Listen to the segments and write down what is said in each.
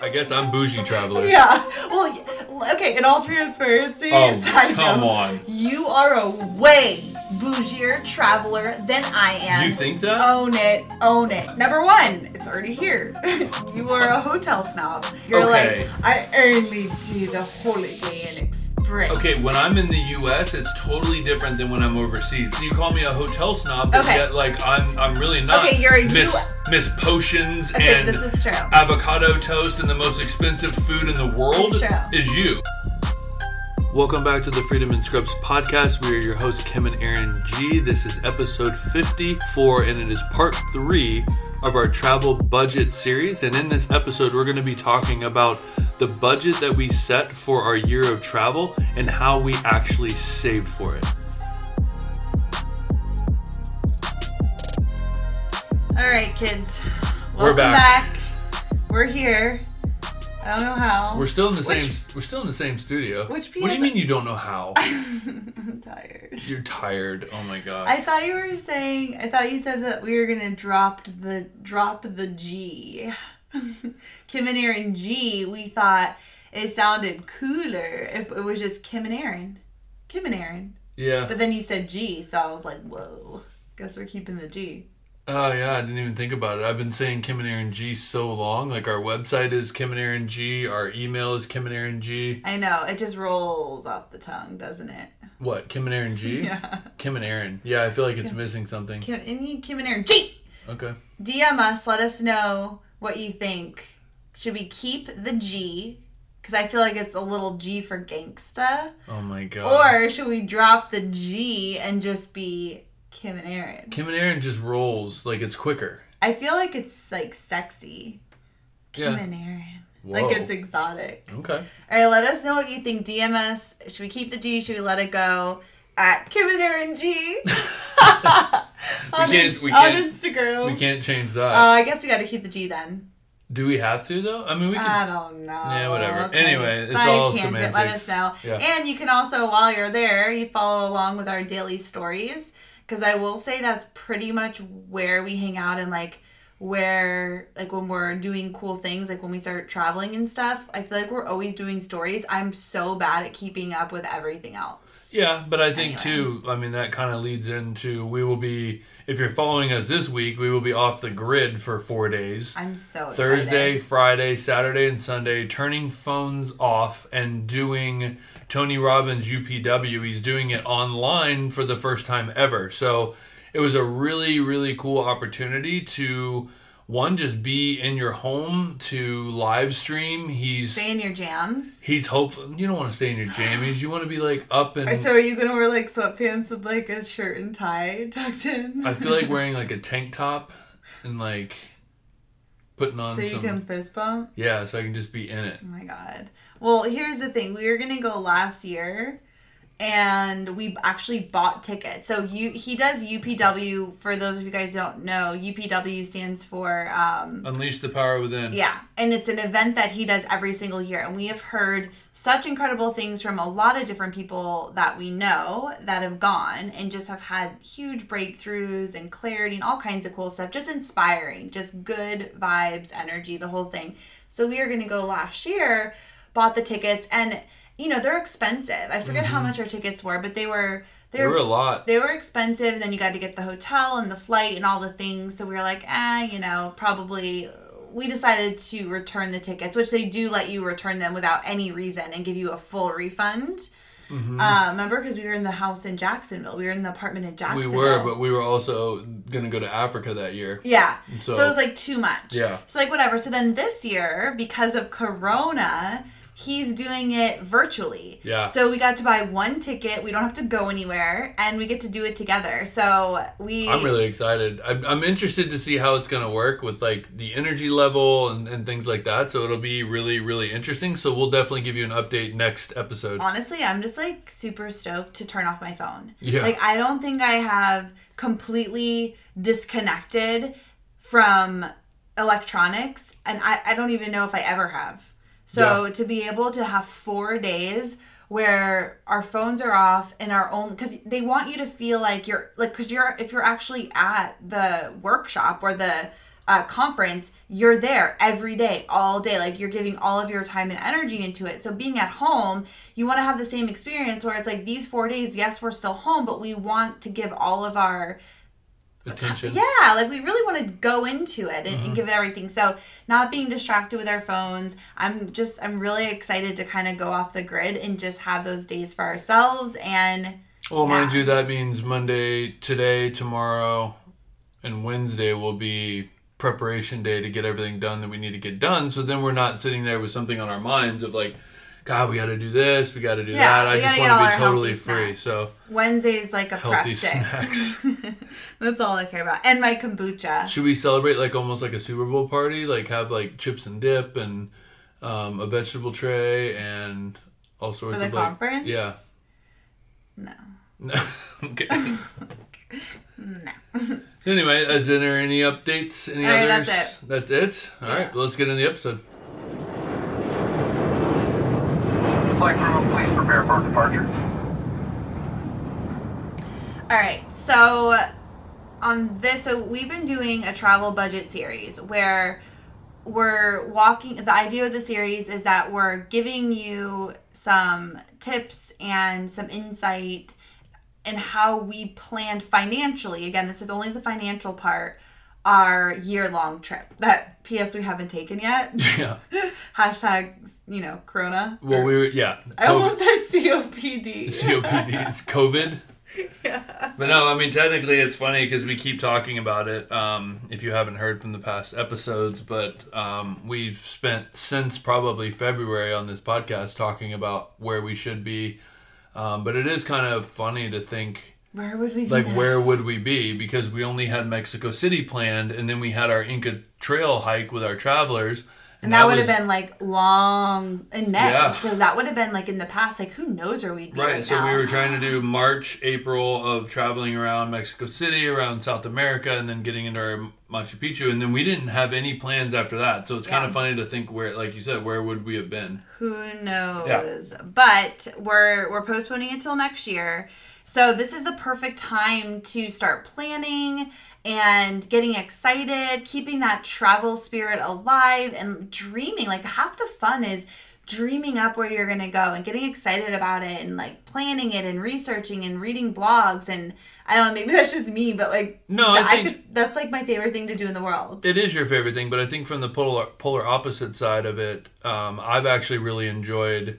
I guess I'm bougie traveler. Yeah. Well, okay. In all transparency, Oh, side come note, on. You are a way bougier traveler than I am. You think that? Own it, own it. Number one, it's already here. you are a hotel snob. You're Okay. like, I only do the Holiday Inn Express. Okay, when I'm in the U.S., it's totally different than when I'm overseas. You call me a hotel snob, but Okay. yet like I'm I'm really not. Okay, you're a Miss U- Miss Potions Okay, and this is true. avocado toast and the most expensive food in the world is you. Welcome back to the Freedom and Scrubs podcast. We are your hosts, Kim and Aaron G. This is episode 54, and it is part three of our travel budget series. And in this episode, we're going to be talking about the budget that we set for our year of travel and how we actually saved for it. All right, kids. We're Welcome back. back. We're here. I don't know how. We're still in the Which- same. We're still in the same studio. Which what do you mean you don't know how? I'm tired. You're tired. Oh my god. I thought you were saying. I thought you said that we were gonna drop the drop the G. Kim and Aaron G. We thought it sounded cooler if it was just Kim and Aaron. Kim and Aaron. yeah. But then you said G, so I was like, whoa. Guess we're keeping the G. Oh yeah, I didn't even think about it. I've been saying Kim and Aaron G so long. Like our website is Kim and Aaron G. Our email is Kim and Aaron G. I know it just rolls off the tongue, doesn't it? What? Kim and Aaron G. Yeah. Kim and Aaron. Yeah, I feel like it's missing something. Kim, Kim and Aaron G. Okay. DM us. Let us know what you think. Should we keep the G? Because I feel like it's a little G for gangsta. Oh my god. Or should we drop the G and just be Kim and Aaron? Kim and Aaron just rolls like it's quicker. I feel like it's like sexy. Kim Yeah. and Aaron. Whoa. Like it's exotic. Okay. All right, let us know what you think. DM us. Should we keep the G? Should we let it go? At Kim and Aaron G. on, can't- we can't- Instagram. We can't change that. Uh, I guess we got to keep the G then. Do we have to though? I mean, we can. I don't know. Yeah, whatever. Okay. Anyway, it's all tangent. Let us know. Yeah. And you can also, while you're there, you follow along with our daily stories because I will say that's pretty much where we hang out and like where like when we're doing cool things like when we start traveling and stuff i feel like we're always doing stories i'm so bad at keeping up with everything else Yeah, but I think Anyway. too. I mean, that kind of leads into we will be. If you're following us this week, we will be off the grid for four days. i'm so Thursday, excited. Friday, Saturday, and Sunday, turning phones off and doing Tony Robbins UPW. He's doing it online for the first time ever. So it was a really, really cool opportunity to one just be in your home to live stream. He's stay in your jams he's hopeful. You don't want to stay in your jammies. You want to be like up and. so are you gonna wear like sweatpants with like a shirt and tie tucked in I feel like wearing like a tank top and like putting on so you some. can fist bump Yeah, so I can just be in it. Oh my god. Well, here's the thing. We were gonna go last year, and we actually bought tickets. So you he does UPW. For those of you guys who don't know, UPW stands for um, Unleash the power within. yeah, and it's an event that he does every single year. And we have heard such incredible things from a lot of different people that we know that have gone and just have had huge breakthroughs and clarity and all kinds of cool stuff. Just inspiring, just good vibes, energy, the whole thing. So we are going to go last year, bought the tickets, and you know they're expensive. I forget how much our tickets were, but they were they There were a lot. they were expensive. Then you got to get the hotel and the flight and all the things. So we were like, ah, you know, probably. We decided to return the tickets, which they do let you return them without any reason and give you a full refund. Mm-hmm. Uh, remember, because we were in the house in Jacksonville, we were in the apartment in Jacksonville. We were, but we were also gonna go to Africa that year. Yeah. So- So, it was like too much. Yeah. So like whatever. So then this year, because of Corona, he's doing it virtually. Yeah. So we got to buy one ticket. We don't have to go anywhere, and we get to do it together. So we. I'm really excited. I'm, I'm interested to see how it's gonna work with like the energy level and, and things like that. So it'll be really, really interesting. So we'll definitely give you an update next episode. honestly, I'm just like super stoked to turn off my phone. Yeah. Like I don't think I have completely disconnected from electronics and I, I don't even know if I ever have. So Yeah. to be able to have four days where our phones are off and our own because they want you to feel like you're like because you're if you're actually at the workshop or the uh, conference, you're there every day, all day. Like you're giving all of your time and energy into it. So being at home, you want to have the same experience where it's like these four days, yes, we're still home, but we want to give all of our Attention. yeah, like we really want to go into it and, and mm-hmm. give it everything. So not being distracted with our phones. I'm just I'm really excited to kind of go off the grid and just have those days for ourselves and Well, mind you, that means Monday, today, tomorrow, and Wednesday will be preparation day to get everything done that we need to get done. So then we're not sitting there with something on our minds of like, God, we got to do this, we got to do that. I just want to be totally free. So. Wednesday's like a healthy day. snacks. That's all I care about. And my kombucha. Should we celebrate like almost like a Super Bowl party? Like have like chips and dip and um, a vegetable tray and all sorts For the of like conference? yeah. No. No. okay. No. Anyway, is there any updates? Any All right, others? that's That's it. All right, well, let's get in the episode. Flight crew, please prepare for departure. All right. So on this, so we've been doing a travel budget series where we're walking. The idea of the series is that we're giving you some tips and some insight in how we planned financially. Again, this is only the financial part. Our year long trip that P.S. we haven't taken yet. Yeah. Hashtag you know Corona. Well, we were yeah. I almost said COPD. COPD is COVID. Yeah. But no, I mean technically it's funny because we keep talking about it. Um, if you haven't heard from the past episodes, but um, we've spent since probably February on this podcast talking about where we should be. Um, but it is kind of funny to think Where would we like where would we be because we only had Mexico City planned, and then we had our Inca Trail hike with our travelers, And that, would have been like long in May. Yeah. So that would have been like in the past. Like who knows where we'd be right, Right, so now. we were trying to do March, April of traveling around Mexico City, around South America, and then getting into our Machu Picchu, and then we didn't have any plans after that. So it's kind of funny to think where, like you said, where would we have been? Who knows? Yeah. But we're we're postponing until next year. So this is the perfect time to start planning and getting excited, keeping that travel spirit alive and dreaming. Like half the fun is dreaming up where you're going to go and getting excited about it and like planning it and researching and reading blogs and I don't know, maybe that's just me, but like No, I think- could, that's like my favorite thing to do in the world. It is your favorite thing, but I think from the polar polar opposite side of it, um, I've actually really enjoyed,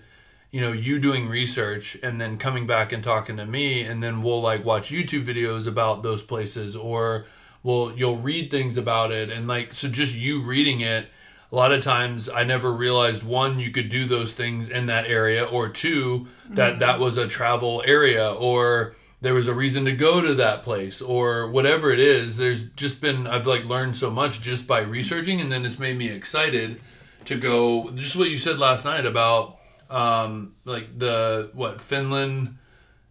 you know, you doing research and then coming back and talking to me, and then we'll like watch YouTube videos about those places, or well, you'll read things about it, and like so, just you reading it. A lot of times, I never realized one, you could do those things in that area, or two, that that was a travel area, or there was a reason to go to that place or whatever it is there's just been i've like learned so much just by researching and then it's made me excited to go just what you said last night about um like the what finland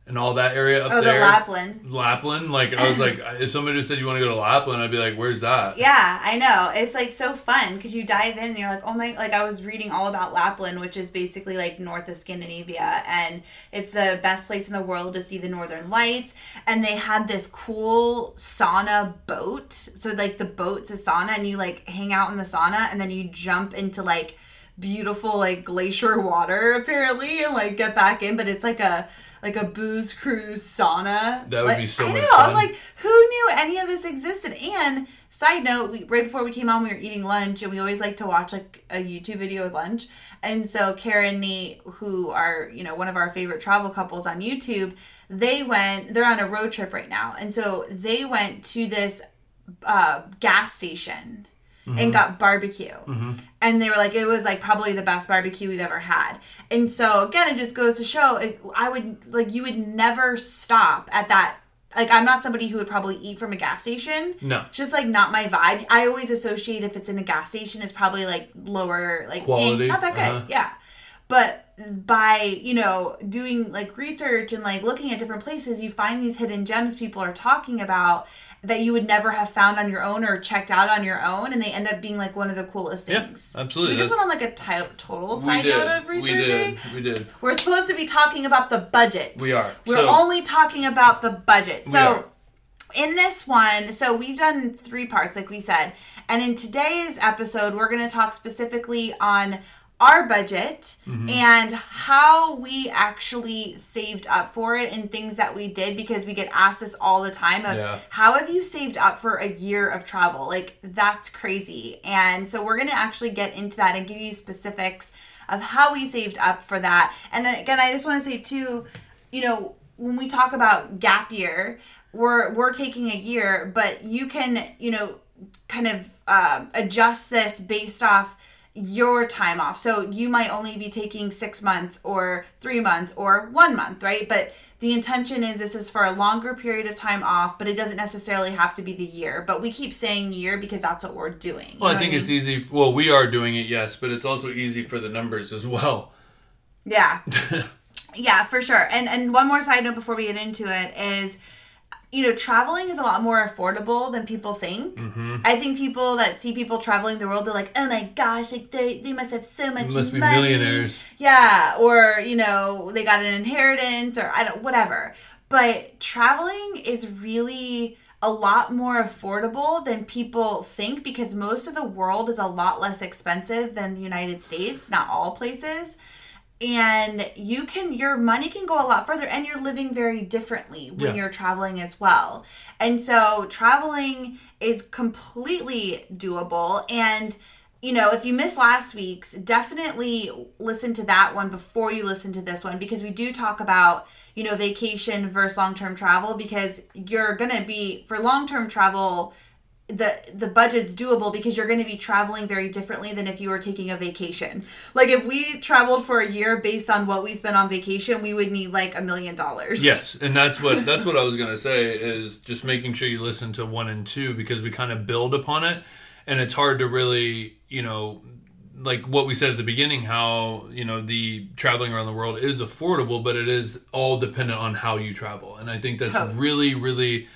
and all that area up Oh, the there Lapland. lapland like i was like if somebody just said you want to go to lapland i'd be like where's that Yeah, I know. It's like so fun because you dive in and you're like, oh my, like I was reading all about Lapland, which is basically like north of Scandinavia, and it's the best place in the world to see the northern lights. And they had this cool sauna boat. So, like, the boat's a sauna, and you like hang out in the sauna, and then you jump into like beautiful like glacier water apparently and like get back in but it's like a like a booze cruise sauna. That would Like, be so I much know, fun. i'm like who knew any of this existed? And side note we, right before we came on we were eating lunch and we always like to watch like a youtube video with lunch. And so Kara and nate who are you know one of our favorite travel couples on youtube they went they're on a road trip right now. And so they went to this uh, gas station and got barbecue. And they were like, it was like probably the best barbecue we've ever had. And so again, it just goes to show it, I would like, you would never stop at that. Like, I'm not somebody who would probably eat from a gas station. No. It's just like not my vibe. I always associate if it's in a gas station, it's probably like lower, like Quality, not that good. uh-huh. Yeah. But by, you know, doing like research and like looking at different places, you find these hidden gems people are talking about that you would never have found on your own or checked out on your own. And they end up being like one of the coolest Yeah, things. absolutely. So we just went on like a total side did note of we researching. did we did We're supposed to be talking about the budget. We are. We're So- only talking about the budget. We So in this one, so we've done three parts, like we said. And in today's episode, we're going to talk specifically on our budget Mm-hmm. and how we actually saved up for it and things that we did because we get asked this all the time of Yeah. how have you saved up for a year of travel? Like that's crazy. And so we're going to actually get into that and give you specifics of how we saved up for that. And again, I just want to say too, you know, when we talk about gap year, we're we're taking a year, but you can, you know, kind of um, adjust this based off your time off. So you might only be taking six months or three months or one month, right? But the intention is this is for a longer period of time off, but it doesn't necessarily have to be the year. But we keep saying year because that's what we're doing. You Well, I think what it's easy. Well, we are doing it, yes, but it's also easy for the numbers as well. Yeah. yeah, for sure. And and one more side note before we get into it is you know, traveling is a lot more affordable than people think. Mm-hmm. I think people that see people traveling the world, they're like, "Oh my gosh, like they they must have so much Must be money." millionaires. Yeah, or you know, they got an inheritance, or I don't, whatever. But traveling is really a lot more affordable than people think because most of the world is a lot less expensive than the United States. Not all places and you can your money can go a lot further and you're living very differently when Yeah. you're traveling as well and so traveling is completely doable and you know if you missed last week's definitely listen to that one before you listen to this one because we do talk about you know vacation versus long-term travel because you're gonna be for long-term travel the the budget's doable because you're going to be traveling very differently than if you were taking a vacation. Like if we traveled for a year based on what we spent on vacation, we would need like a million dollars. Yes, and that's what that's what I was gonna say is just making sure you listen to one and two because we kind of build upon it, and it's hard to really you know like what we said at the beginning how you know the traveling around the world is affordable but it is all dependent on how you travel and i think that's Totes. really really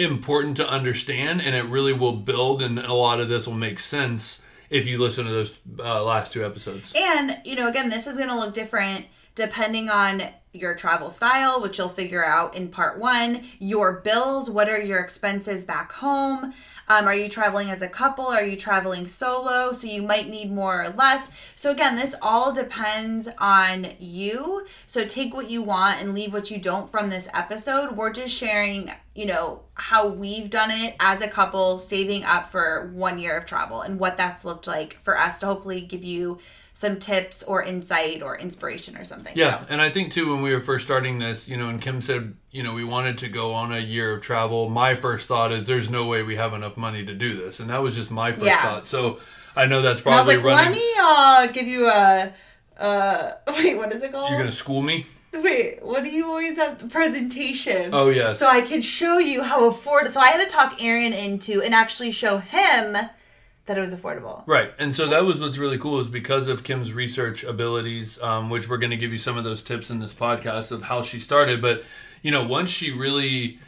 important to understand and it really will build and a lot of this will make sense if you listen to those uh, last two episodes And, you know, again, this is going to look different depending on your travel style, which you'll figure out in part one, your bills, what are your expenses back home? Um, are you traveling as a couple? Are you traveling solo? So you might need more or less. So, again, this all depends on you. So, take what you want and leave what you don't from this episode. We're just sharing, you know, how we've done it as a couple, saving up for one year of travel and what that's looked like for us to hopefully give you some tips or insight or inspiration or something. Yeah, So, and I think too when we were first starting this, you know, and Kim said, you know, we wanted to go on a year of travel. My first thought is, there's no way we have enough money to do this, and that was just my first Yeah. thought. So I know that's and I was probably like, let running. me uh, give you a. Uh, wait, what is it called? You're gonna school me? Wait, what do you always have? Presentation. Oh yes. So I can show you how afford. So I had to talk Aaron into and actually show him that it was affordable. Right, and so that was what's really cool is because of Kim's research abilities, um, which we're going to give you some of those tips in this podcast of how she started. But you know, once she really,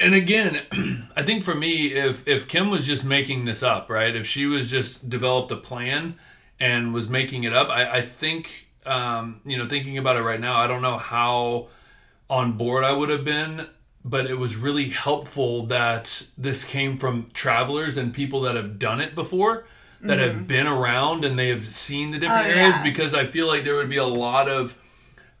and again, I think for me, if if Kim was just making this up, right, if she was just developed a plan and was making it up, I, I think, um, you know, thinking about it right now, I don't know how on board I would have been, but it was really helpful that this came from travelers and people that have done it before, that have been around and they have seen the different Mm-hmm. Oh, areas yeah. because I feel like there would be a lot of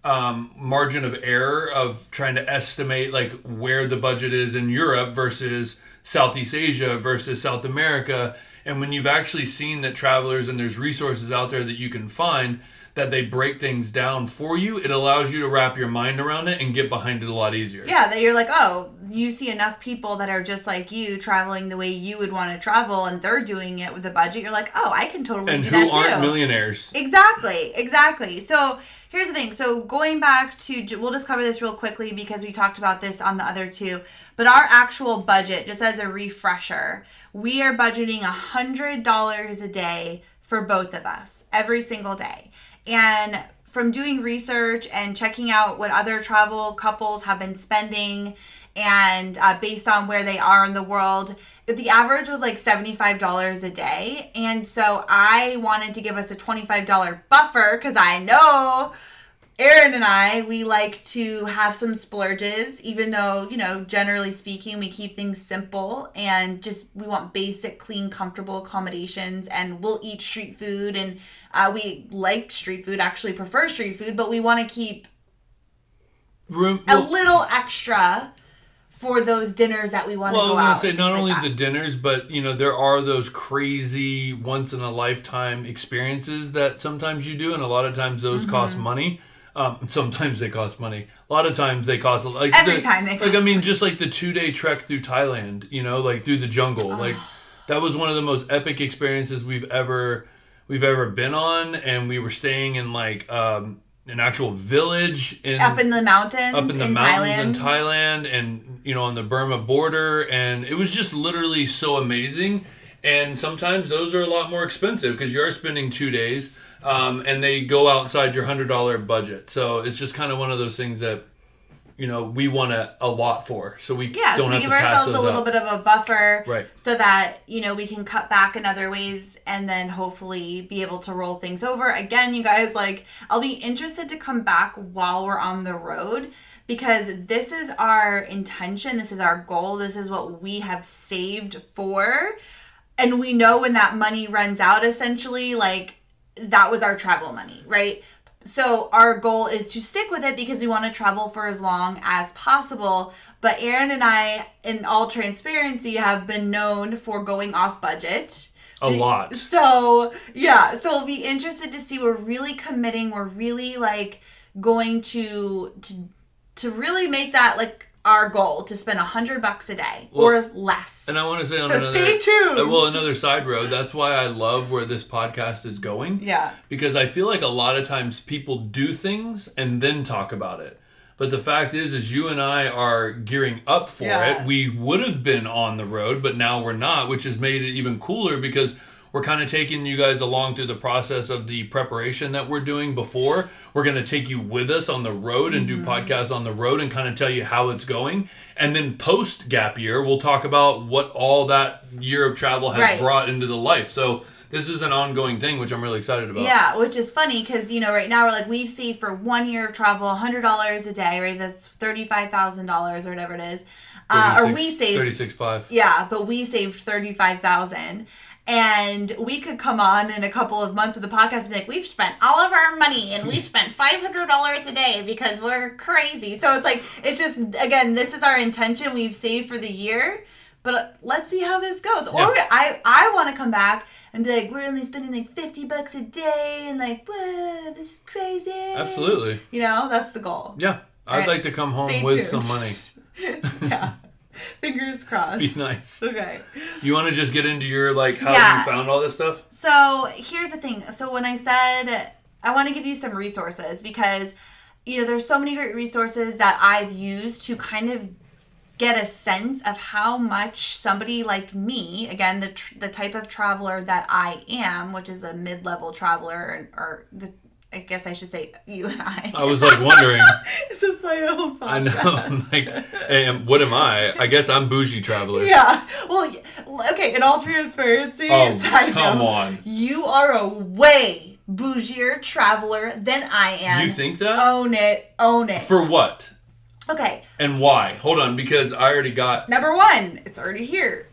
um, margin of error of trying to estimate like where the budget is in Europe versus Southeast Asia versus South America. And when you've actually seen that travelers and there's resources out there that you can find that they break things down for you, it allows you to wrap your mind around it and get behind it a lot easier. Yeah, that you're like, oh, you see enough people that are just like you traveling the way you would want to travel, and they're doing it with a budget. You're like, oh, I can totally And do who that aren't too. millionaires? Exactly, exactly. So here's the thing. So going back to, we'll just cover this real quickly because we talked about this on the other two. But our actual budget, just as a refresher, we are budgeting a hundred dollars a day for both of us every single day. And from doing research and checking out what other travel couples have been spending and uh, based on where they are in the world the average was like $75 a day. And so i wanted to give us a $25 buffer because i know Aaron and I, we like to have some splurges, even though, you know, generally speaking, we keep things simple and just we want basic, clean, comfortable accommodations. And we'll eat street food. And uh, we like street food, actually prefer street food, but we want to keep Room, a little extra for those dinners that we want well, I to go was gonna say not only like the dinners, but you know there are those crazy once in a lifetime experiences that sometimes you do, and a lot of times those Mm-hmm. cost money. Um, sometimes they cost money. A lot of times they cost like Every the- time they like I mean just like the two day trek through Thailand, you know, like through the jungle, like that was one of the most epic experiences we've ever we've ever been on, and we were staying in like um, an actual village in up in the mountains up in the in mountains Thailand. in Thailand. And you know on the Burma border. And it was just literally so amazing. And sometimes those are a lot more expensive because you are spending two days um, and they go outside your hundred dollar budget so it's just kind of one of those things that you know we want to a lot for so we yeah, don't so we have give ourselves a little up. bit of a buffer, Right. So that you know we can cut back in other ways, and then hopefully be able to roll things over. Again, you guys, like I'll be interested to come back while we're on the road because this is our intention, this is our goal, this is what we have saved for, and we know when that money runs out, essentially, like that was our travel money, right? So our goal is to stick with it because we want to travel for as long as possible. But Aaron and I, in all transparency, have been known for going off budget. a lot So yeah, so we'll be interested to see. We're really committing. We're really like going to to to really make that like our goal to spend a hundred bucks a day or less. and I want to say on So another stay tuned. uh, well another side road that's why I love where this podcast is going yeah. because I feel like a lot of times people do things and then talk about it. But the fact is, is you and I are gearing up for Yeah. it. We would have been on the road, but now we're not, which has made it even cooler because we're kind of taking you guys along through the process of the preparation that we're doing before. We're going to take you with us on the road and Mm-hmm. do podcasts on the road and kind of tell you how it's going. And then post gap year, we'll talk about what all that year of travel has Right. brought into the life. So this is an ongoing thing, which I'm really excited about. Yeah, which is funny because you know right now we're like we've saved for one year of travel hundred dollars a day, right? That's thirty five thousand dollars or whatever it is, uh, or we saved thirty six five. yeah, but we saved thirty five thousand. And we could come on in a couple of months of the podcast and be like, we've spent all of our money and we've spent five hundred dollars a day because we're crazy. So it's like it's just again, this is our intention. We've saved for the year, but let's see how this goes. Or Yeah. I I want to come back and be like, we're only spending like fifty bucks a day and like, whoa, this is crazy. Absolutely. You know, that's the goal. Yeah. I'd right. like to come home Stay with tuned. some money. yeah. Fingers crossed. Be nice. Okay. You want to just get into your like how Yeah. you found all this stuff? So here's the thing. So when I said I want to give you some resources because you know there's so many great resources that I've used to kind of get a sense of how much somebody like me, again the tr- the type of traveler that I am, which is a mid-level traveler or, or the I guess I should say you and I. I was like wondering. is this is my own podcast. I know. I'm like, um, what am I? I guess I'm bougie traveler. Yeah. Well, okay. In all transparency, Oh, side come note, on. You are a way bougier traveler than I am. You think that? Own it. Own it. For what? okay. And why? Hold on, because I already got. Number one, it's already here.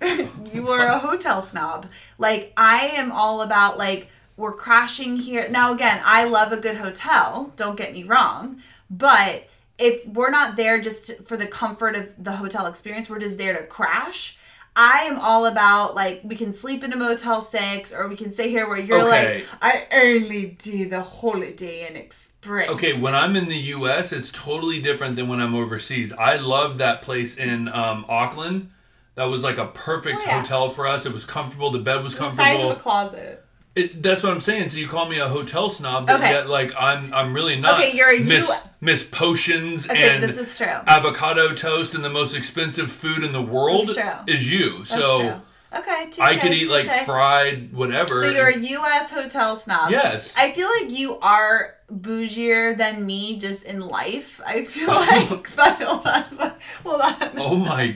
you are a hotel snob. Like I am all about like we're crashing here. Now again, I love a good hotel. Don't get me wrong, but if we're not there just for the comfort of the hotel experience, we're just there to crash. I am all about like we can sleep in a Motel Six or we can stay here where you're Okay. like I only do the Holiday Inn Express. Okay, when I'm in the U.S., it's totally different than when I'm overseas. I love that place in um, Auckland. That was like a perfect Oh, yeah. hotel for us. It was comfortable. The bed was the size comfortable. of a closet. It, that's what I'm saying. So you call me a hotel snob, but Okay. yet like I'm I'm really not. Okay, you're a Miss U- Miss Potions Okay, and this is true. avocado toast and the most expensive food in the world is you. That's so true. Okay, touche, I could eat like fried whatever. So you're a U.S. hotel snob. Yes. I feel like you are bougier than me just in life. I feel like, but hold on, but hold on. oh my!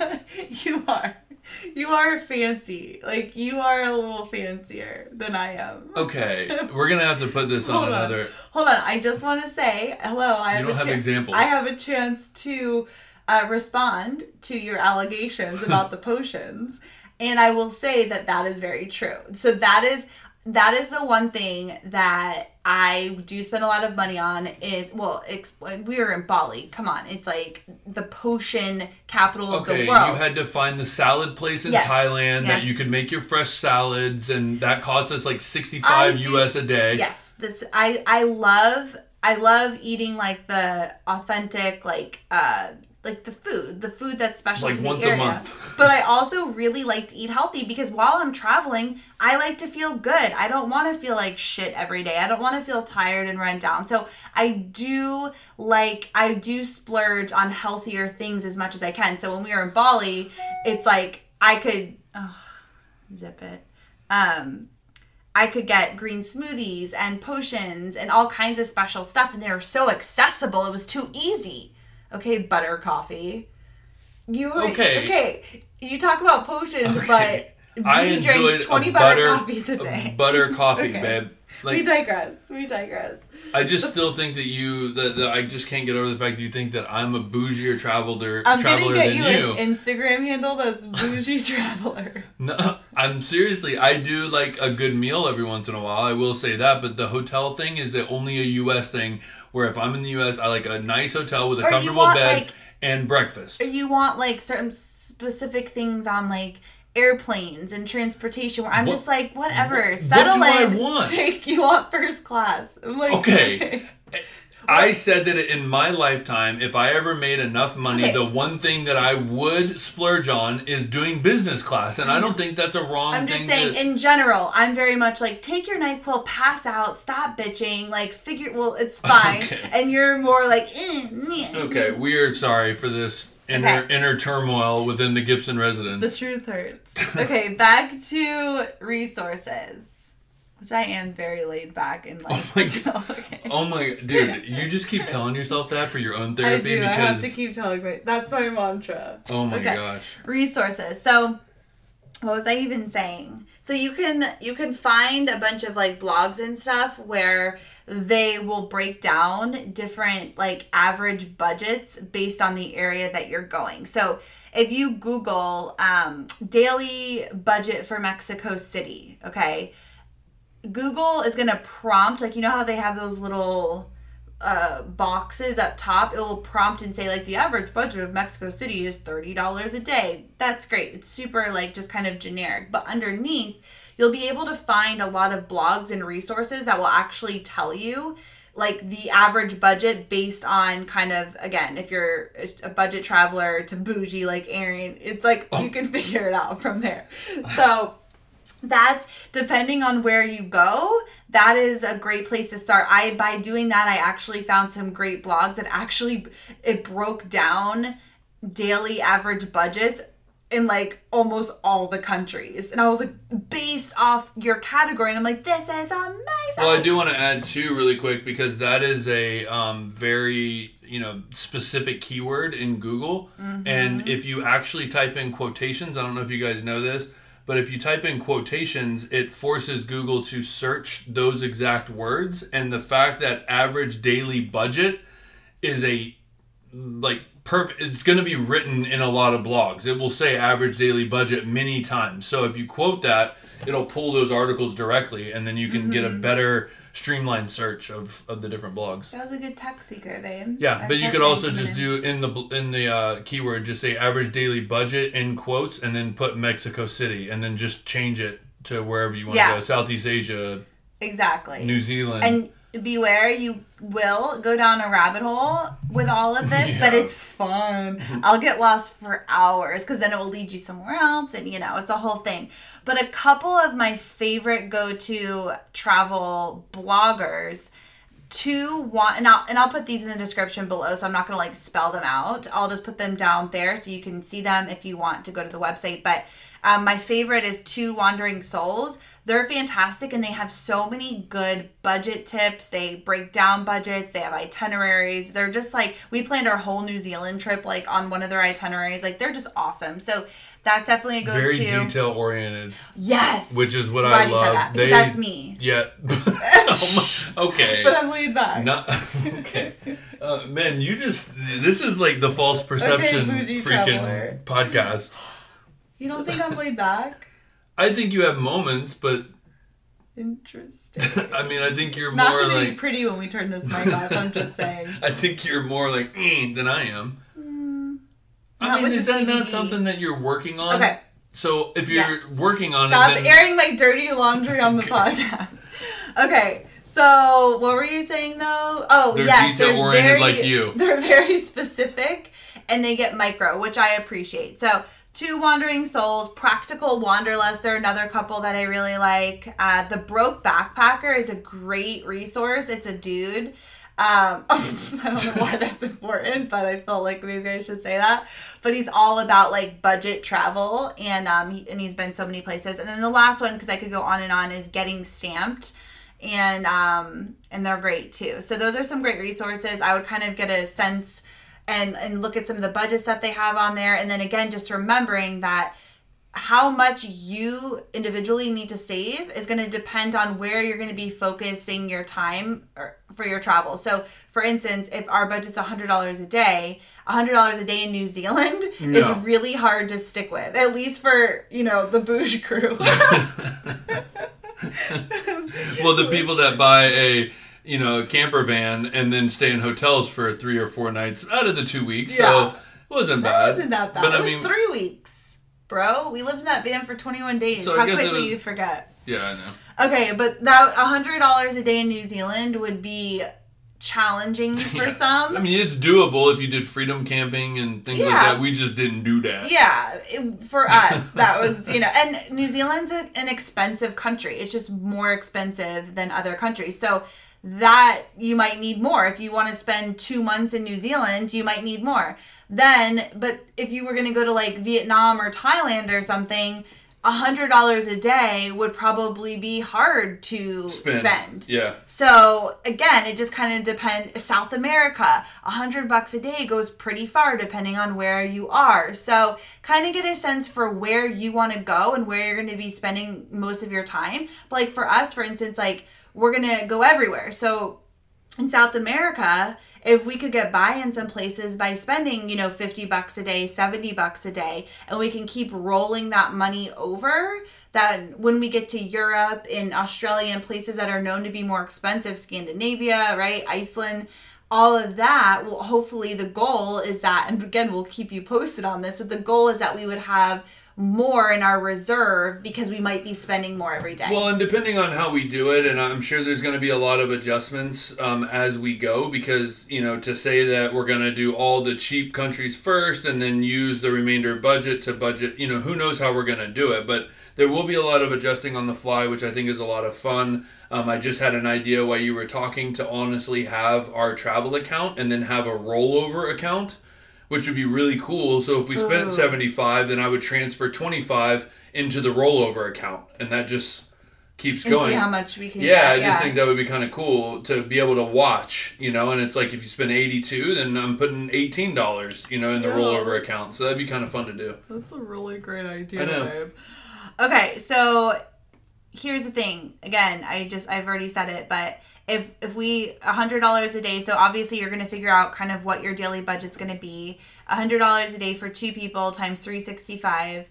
you are. You are fancy. Like you are a little fancier than I am. Okay, we're gonna have to put this on on. another. Hold on. I just want to say hello. I You have don't a have chan- examples. I have a chance to uh, respond to your allegations about the potions, and I will say that that is very true. So that is that is the one thing that I do spend a lot of money on. Is well, we were in Bali. Come on, it's like the potion capital of Okay, the world. you had to find the salad place in Yes, Thailand that you could make your fresh salads, and that cost us like sixty-five do- US a day. Yes, this I I love I love eating like the authentic like uh like the food, the food that's special Like to the area. month. but I also really like to eat healthy because while I'm traveling, I like to feel good. I don't want to feel like shit every day. I don't want to feel tired and run down. So I do like I do splurge on healthier things as much as I can. So when we were in Bali, it's like I could ugh, zip it. Um I could get green smoothies and potions and all kinds of special stuff, and they were so accessible. It was too easy. Okay, butter coffee. You Okay. Okay. You talk about potions, Okay. but I drink twenty a butter, butter coffees a day. butter coffee, Okay. babe. we digress. We digress. I just still think that you that, that I just can't get over the fact that you think that I'm a bougier traveler I'm gonna traveler get than you, you. an Instagram handle that's bougie traveler. No, I'm seriously. I do like a good meal every once in a while. I will say that, but the hotel thing is a- only a U.S. thing. Where if I'm in the U.S., I like a nice hotel with a Or comfortable want, bed like- and breakfast. Or you want like certain specific things on like airplanes and transportation where I'm What- just like, whatever, what settle do I in. want? Take you want first class. I'm like, Okay. Eh, I said that in my lifetime, if I ever made enough money, Okay. the one thing that I would splurge on is doing business class, and I don't think that's a wrong I'm just saying, to, in general, I'm very much like, take your NyQuil, pass out, stop bitching, like, figure, well, it's fine. Okay. And you're more like, eh, meh, okay, meh. we are sorry for this inner Okay. inner turmoil within the Gibson residence. The truth hurts. okay, back to resources. Which I am very laid back and like, Oh my God. okay. Oh my, dude! You just keep telling yourself that for your own therapy I do. I have to keep telling my. That's my mantra. oh my Okay. gosh, Resources. So, what was I even saying? So you can you can find a bunch of like blogs and stuff where they will break down different like average budgets based on the area that you're going. So if you Google um, daily budget for Mexico City, okay, Google is gonna prompt like you know how they have those little uh, boxes up top. It will prompt and say like the average budget of Mexico City is thirty dollars a day. That's great. It's super like just kind of generic. But underneath, you'll be able to find a lot of blogs and resources that will actually tell you like the average budget based on kind of again if you're a budget traveler to bougie like Aaron, it's like you can figure it out from there. So that's depending on where you go that is a great place to start. I by doing that i actually found some great blogs that actually it broke down daily average budgets in like almost all the countries. And i was like based off your category and i'm like this is amazing. Well, I do want to add too, really quick, because that is a um, very you know specific keyword in Google, Mm-hmm. and if you actually type in quotations, I don't know if you guys know this, but if you type in quotations, it forces Google to search those exact words, and the fact that average daily budget is a like perfect it's going to be written in a lot of blogs. It will say average daily budget many times. So if you quote that it'll pull those articles directly and then you can get a mm-hmm. better streamlined search of, of the different blogs. That was a good tech secret babe. Yeah Our but you could also just do in the in the uh, keyword just say average daily budget in quotes and then put mexico city and then just change it to wherever you want to Yeah. go. Southeast asia exactly. New zealand. And beware you will go down a rabbit hole with all of this but it's fun. I'll get lost for hours because then it will lead you somewhere else and you know it's a whole thing. But a couple of my favorite go-to travel bloggers two want and I'll, and I'll put these in the description below so i'm not to like spell them out. I'll just put them down there so you can see them if you want to go to the website but um, my favorite is two wandering souls they're fantastic and they have so many good budget tips they break down budgets they have itineraries they're just like we planned our whole new zealand trip like on one of their itineraries like they're just awesome so That's definitely a go-to. Very detail oriented, Yes. which is what I glad you said love. that, because that's me. Yeah. Oh okay. But I'm laid back. Not okay, uh, man. You just this is like the false perception bougie freaking traveler. podcast. You don't think I'm laid back? I think you have moments, but Interesting. I mean, I think you're It's not more be like pretty when we turn this mic off. I'm just saying. I think you're more like mm, than I am. Mm, I mean, is that not something that you're working on? Okay. So if you're Yes. working on Stop it, then airing my dirty laundry on the podcast. Okay, so what were you saying though? Oh, They're yes, they're very, like you. They're very specific, and they get micro, which I appreciate. So. Two Wandering Souls, Practical Wanderlust. They're another couple that I really like. Uh, the Broke Backpacker is a great resource. It's a dude. Um, I don't know why that's important, but I felt like maybe I should say that. But he's all about like budget travel, and um, he, and he's been so many places. And then the last one, because I could go on and on, is Getting Stamped, and um, and they're great too. So those are some great resources. I would kind of get a sense and and look at some of the budgets that they have on there, and then again, just remembering that how much you individually need to save is going to depend on where you're going to be focusing your time or, for your travel. So, for instance, if our budget's $100 a day, $100 a day in New Zealand is really hard to stick with, at least for, you know, the bouge crew. well, the people that buy a you know a camper van and then stay in hotels for three or four nights out of the two weeks, Yeah. so it wasn't bad. wasn't that bad. But it I was mean, three weeks, bro. We lived in that van for 21 days. So How quickly was- you forget. yeah, I know. Okay, but that hundred dollars a day in New Zealand would be challenging for Yeah. some. I mean, it's doable if you did freedom camping and things like that. We just didn't do that. yeah, it- for us, that was you know, and New Zealand's a, an expensive country. It's just more expensive than other countries. So that you might need more if you want to spend two months in New Zealand. You might need more. Then, but if you were going to go to like Vietnam or Thailand or something. A hundred dollars a day would probably be hard to Spend. spend. Yeah. So again, it just kind of depends. South America, a hundred bucks a day goes pretty far depending on where you are. So kind of get a sense for where you want to go and where you're going to be spending most of your time. But like for us, for instance, like we're gonna go everywhere. So in South America, if we could get by in some places by spending, you know, 50 bucks a day, 70 bucks a day, and we can keep rolling that money over, that when we get to Europe, in Australia, and places that are known to be more expensive, Scandinavia, right, Iceland, all of that, well, hopefully the goal is that, and again, we'll keep you posted on this, but the goal is that we would have more in our reserve because we might be spending more every day. Well, and depending on how we do it, and I'm sure there's going to be a lot of adjustments um, as we go because, you know, to say that we're going to do all the cheap countries first and then use the remainder budget to budget, you know, who knows how we're going to do it. But there will be a lot of adjusting on the fly, which I think is a lot of fun. Um, I just had an idea while you were talking to honestly have our travel account and then have a rollover account which would be really cool. So if we spent Ooh. 75, then I would transfer 25 into the rollover account and that just keeps and going. see how much we can yeah, get. I just think that would be kind of cool to be able to watch, you know, and it's like if you spend 82, then I'm putting $18, you know, in the Yeah. rollover account. So that'd be kind of fun to do. That's a really great idea, I know. babe. Okay, so here's the thing. Again, I just I've already said it, but if if we a hundred dollars a day, so obviously you're gonna figure out kind of what your daily budget's gonna be. A hundred dollars a day for two people times three sixty five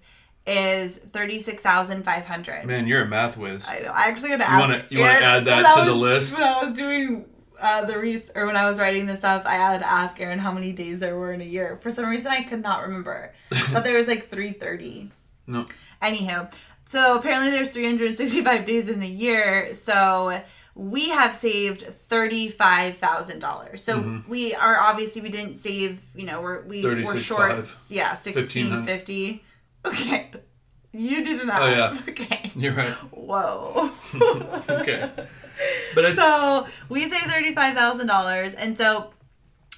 is thirty six thousand five hundred. Man, you're a math whiz. I know. I actually had to You ask. wanna- you wanna add that to the list? When I was doing uh, the res or when I was writing this up, I had to ask Aaron how many days there were in a year. For some reason, I could not remember. but there was like three thirty. No. Anywho, so apparently there's 365 days in the year. So we have saved thirty-five thousand dollars. So Mm-hmm. we are obviously we didn't save. You know, we're we we're 36.5. short. Yeah, sixteen 1500. Okay, you do the math. Oh, yeah. Okay. You're right. Whoa. Okay. But I, so we saved thirty-five thousand dollars, and so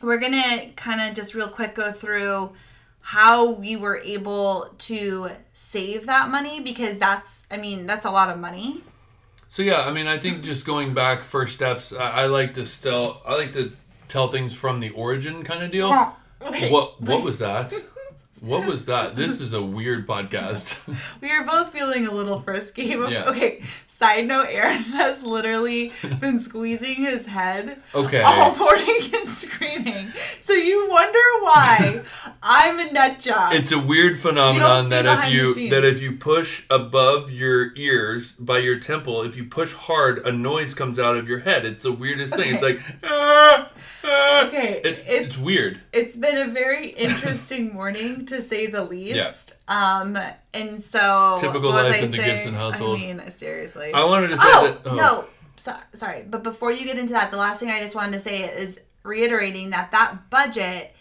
we're gonna kind of just real quick go through how we were able to save that money because that's, I mean, that's a lot of money. So yeah, I mean, I think just going back first steps, I, I like to still, I like to tell things from the origin kind of deal. Okay. What what was that? What was that? This is a weird podcast. We are both feeling a little frisky. Yeah. Okay, side note Aaron has literally been squeezing his head Okay. all morning and screaming. So you wonder why I'm a nut job. It's a weird phenomenon that if you that if you push above your ears by your temple, if you push hard, a noise comes out of your head. It's the weirdest thing. It's like ah. Okay, It- it's- it's weird. it's been a very interesting morning to say the least. Yeah. Um, and so Typical life I in the saying? Gibson household. I mean, seriously. I wanted to say oh that. Oh, no, so, sorry, but before you get into that, the last thing I just wanted to say is reiterating that that budget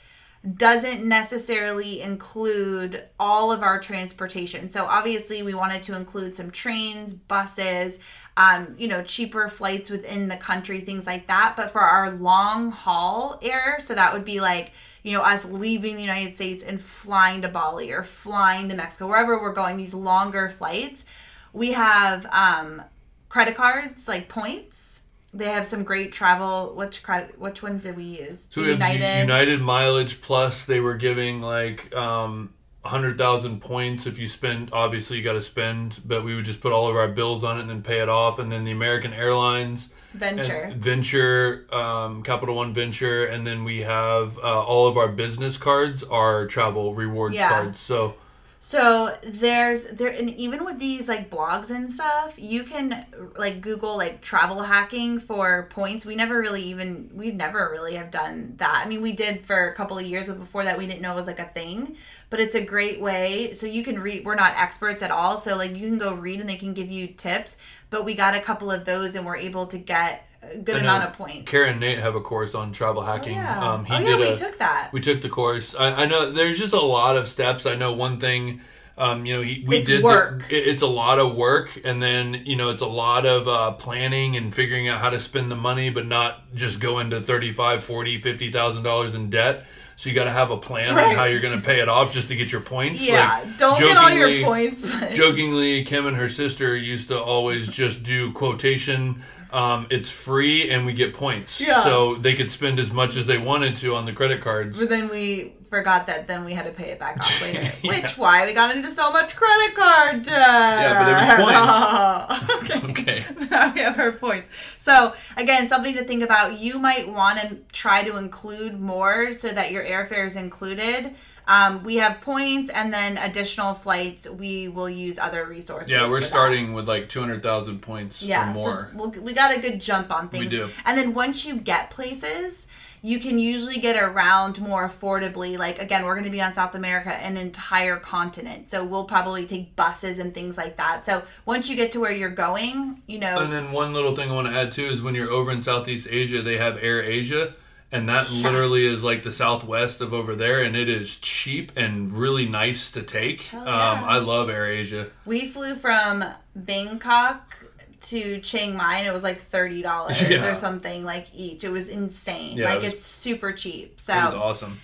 doesn't necessarily include all of our transportation. So obviously we wanted to include some trains, buses, um, you know, cheaper flights within the country, things like that. But for our long haul air, so that would be like, you know, us leaving the United States and flying to Bali or flying to Mexico, wherever we're going, these longer flights, we have um credit cards, like points. They have some great travel. Which credit? Which ones did we use? So we have U- United Mileage Plus. They were giving like um, hundred thousand points if you spend. Obviously, you got to spend, but we would just put all of our bills on it and then pay it off. And then the American Airlines. Venture. Venture, um, Capital One Venture, and then we have uh, all of our business cards are travel rewards Yeah. cards. So So there's there and even with these like blogs and stuff, you can like Google like travel hacking for points. We never really even we never really have done that. I mean, we did for a couple of years, but before that we didn't know it was like a thing. But it's a great way. So you can read. We're not experts at all, so like you can go read and they can give you tips. But we got a couple of those and we're able to get good amount of points. Kara and Nate have a course on travel hacking. Yeah. Um, he oh did yeah, we a, took that. We took the course. I, I know there's just a lot of steps. I know one thing. Um, you know, he, we It's did. the- work. it- it's a lot of work, and then you know, it's a lot of uh, planning and figuring out how to spend the money, but not just go into 35 40 50 thousand dollars in debt. So you got to have a plan on how you're going to pay it off just to get your points. yeah, Like, don't get all your points. But Jokingly, Kim and her sister used to always just do quotation. Um, it's free and we get points. Yeah. So they could spend as much as they wanted to on the credit cards. But then we forgot that then we had to pay it back off later. Yeah. Which why we got into so much credit card debt. Yeah, but it was points. okay. Okay. now we have our points. So again, something to think about. You might want to try to include more so that your airfare is included. Um, we have points and then additional flights. We will use other resources. Yeah, we're for that. starting with like 200,000 points Yeah, or more. So we'll, we got a good jump on things. We do. And then once you get places, you can usually get around more affordably. Like again, we're going to be on South America, an entire continent, so we'll probably take buses and things like that. So once you get to where you're going, you know, and then one little thing I want to add too is when you're over in Southeast Asia, they have Air Asia. And that Yeah. literally is like the southwest of over there, and it is cheap and really nice to take. Hell Um. I love Air Asia. we flew from Bangkok to Chiang Mai, and it was like thirty dollars Yeah. or something like each. It was insane. Yeah, it like was- it's super cheap. so It was So awesome.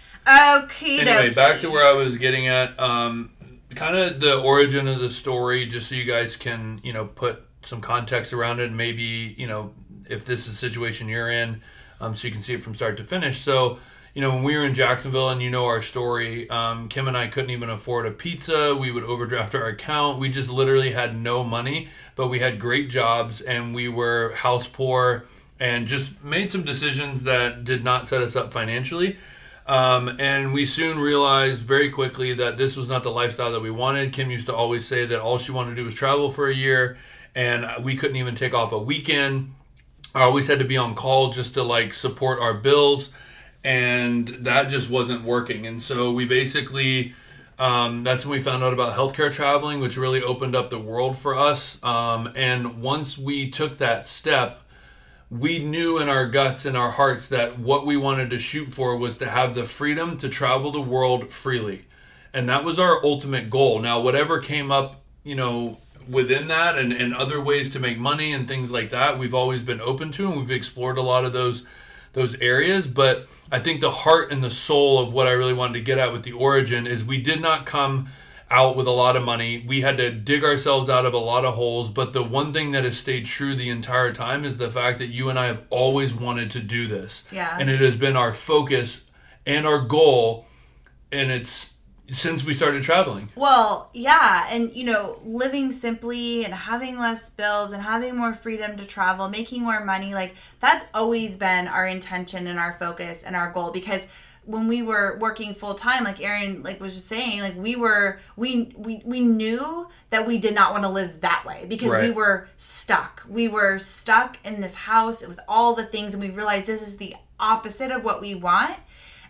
okay, anyway, back to where I was getting at. Um, kind of the origin of the story, just so you guys can, you know, put some context around it. And maybe, you know, if this is a situation you're in, um, so you can see it from start to finish. So, you know, when we were in Jacksonville, and you know our story, um, Kim and I couldn't even afford a pizza. We would overdraft our account. We just literally had no money, but we had great jobs, and we were house poor, and just made some decisions that did not set us up financially. Um, and we soon realized very quickly that this was not the lifestyle that we wanted. Kim used to always say that all she wanted to do was travel for a year, and we couldn't even take off a weekend. I always had to be on call just to like support our bills, and that just wasn't working. And so we basically, um, that's when we found out about healthcare traveling, which really opened up the world for us. Um, and once we took that step, we knew in our guts and our hearts that what we wanted to shoot for was to have the freedom to travel the world freely. And that was our ultimate goal. Now, whatever came up, you know, within that and, and other ways to make money and things like that, we've always been open to and we've explored a lot of those those areas. But I think the heart and the soul of what I really wanted to get at with the origin is we did not come out with a lot of money. We had to dig ourselves out of a lot of holes. But the one thing that has stayed true the entire time is the fact that you and I have always wanted to do this. Yeah. And it has been our focus and our goal. And it's, since we started traveling. Well, yeah, and you know, living simply and having less bills and having more freedom to travel, making more money, like that's always been our intention and our focus and our goal because when we were working full time like Aaron like was just saying like we were we we we knew that we did not want to live that way because we were stuck. We were stuck in this house with all the things and we realized this is the opposite of what we want.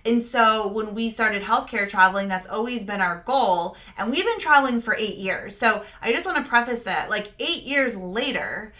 And so when we started healthcare traveling, that's always been our goal. And we've been traveling for eight years. So I just want to preface that like eight years later,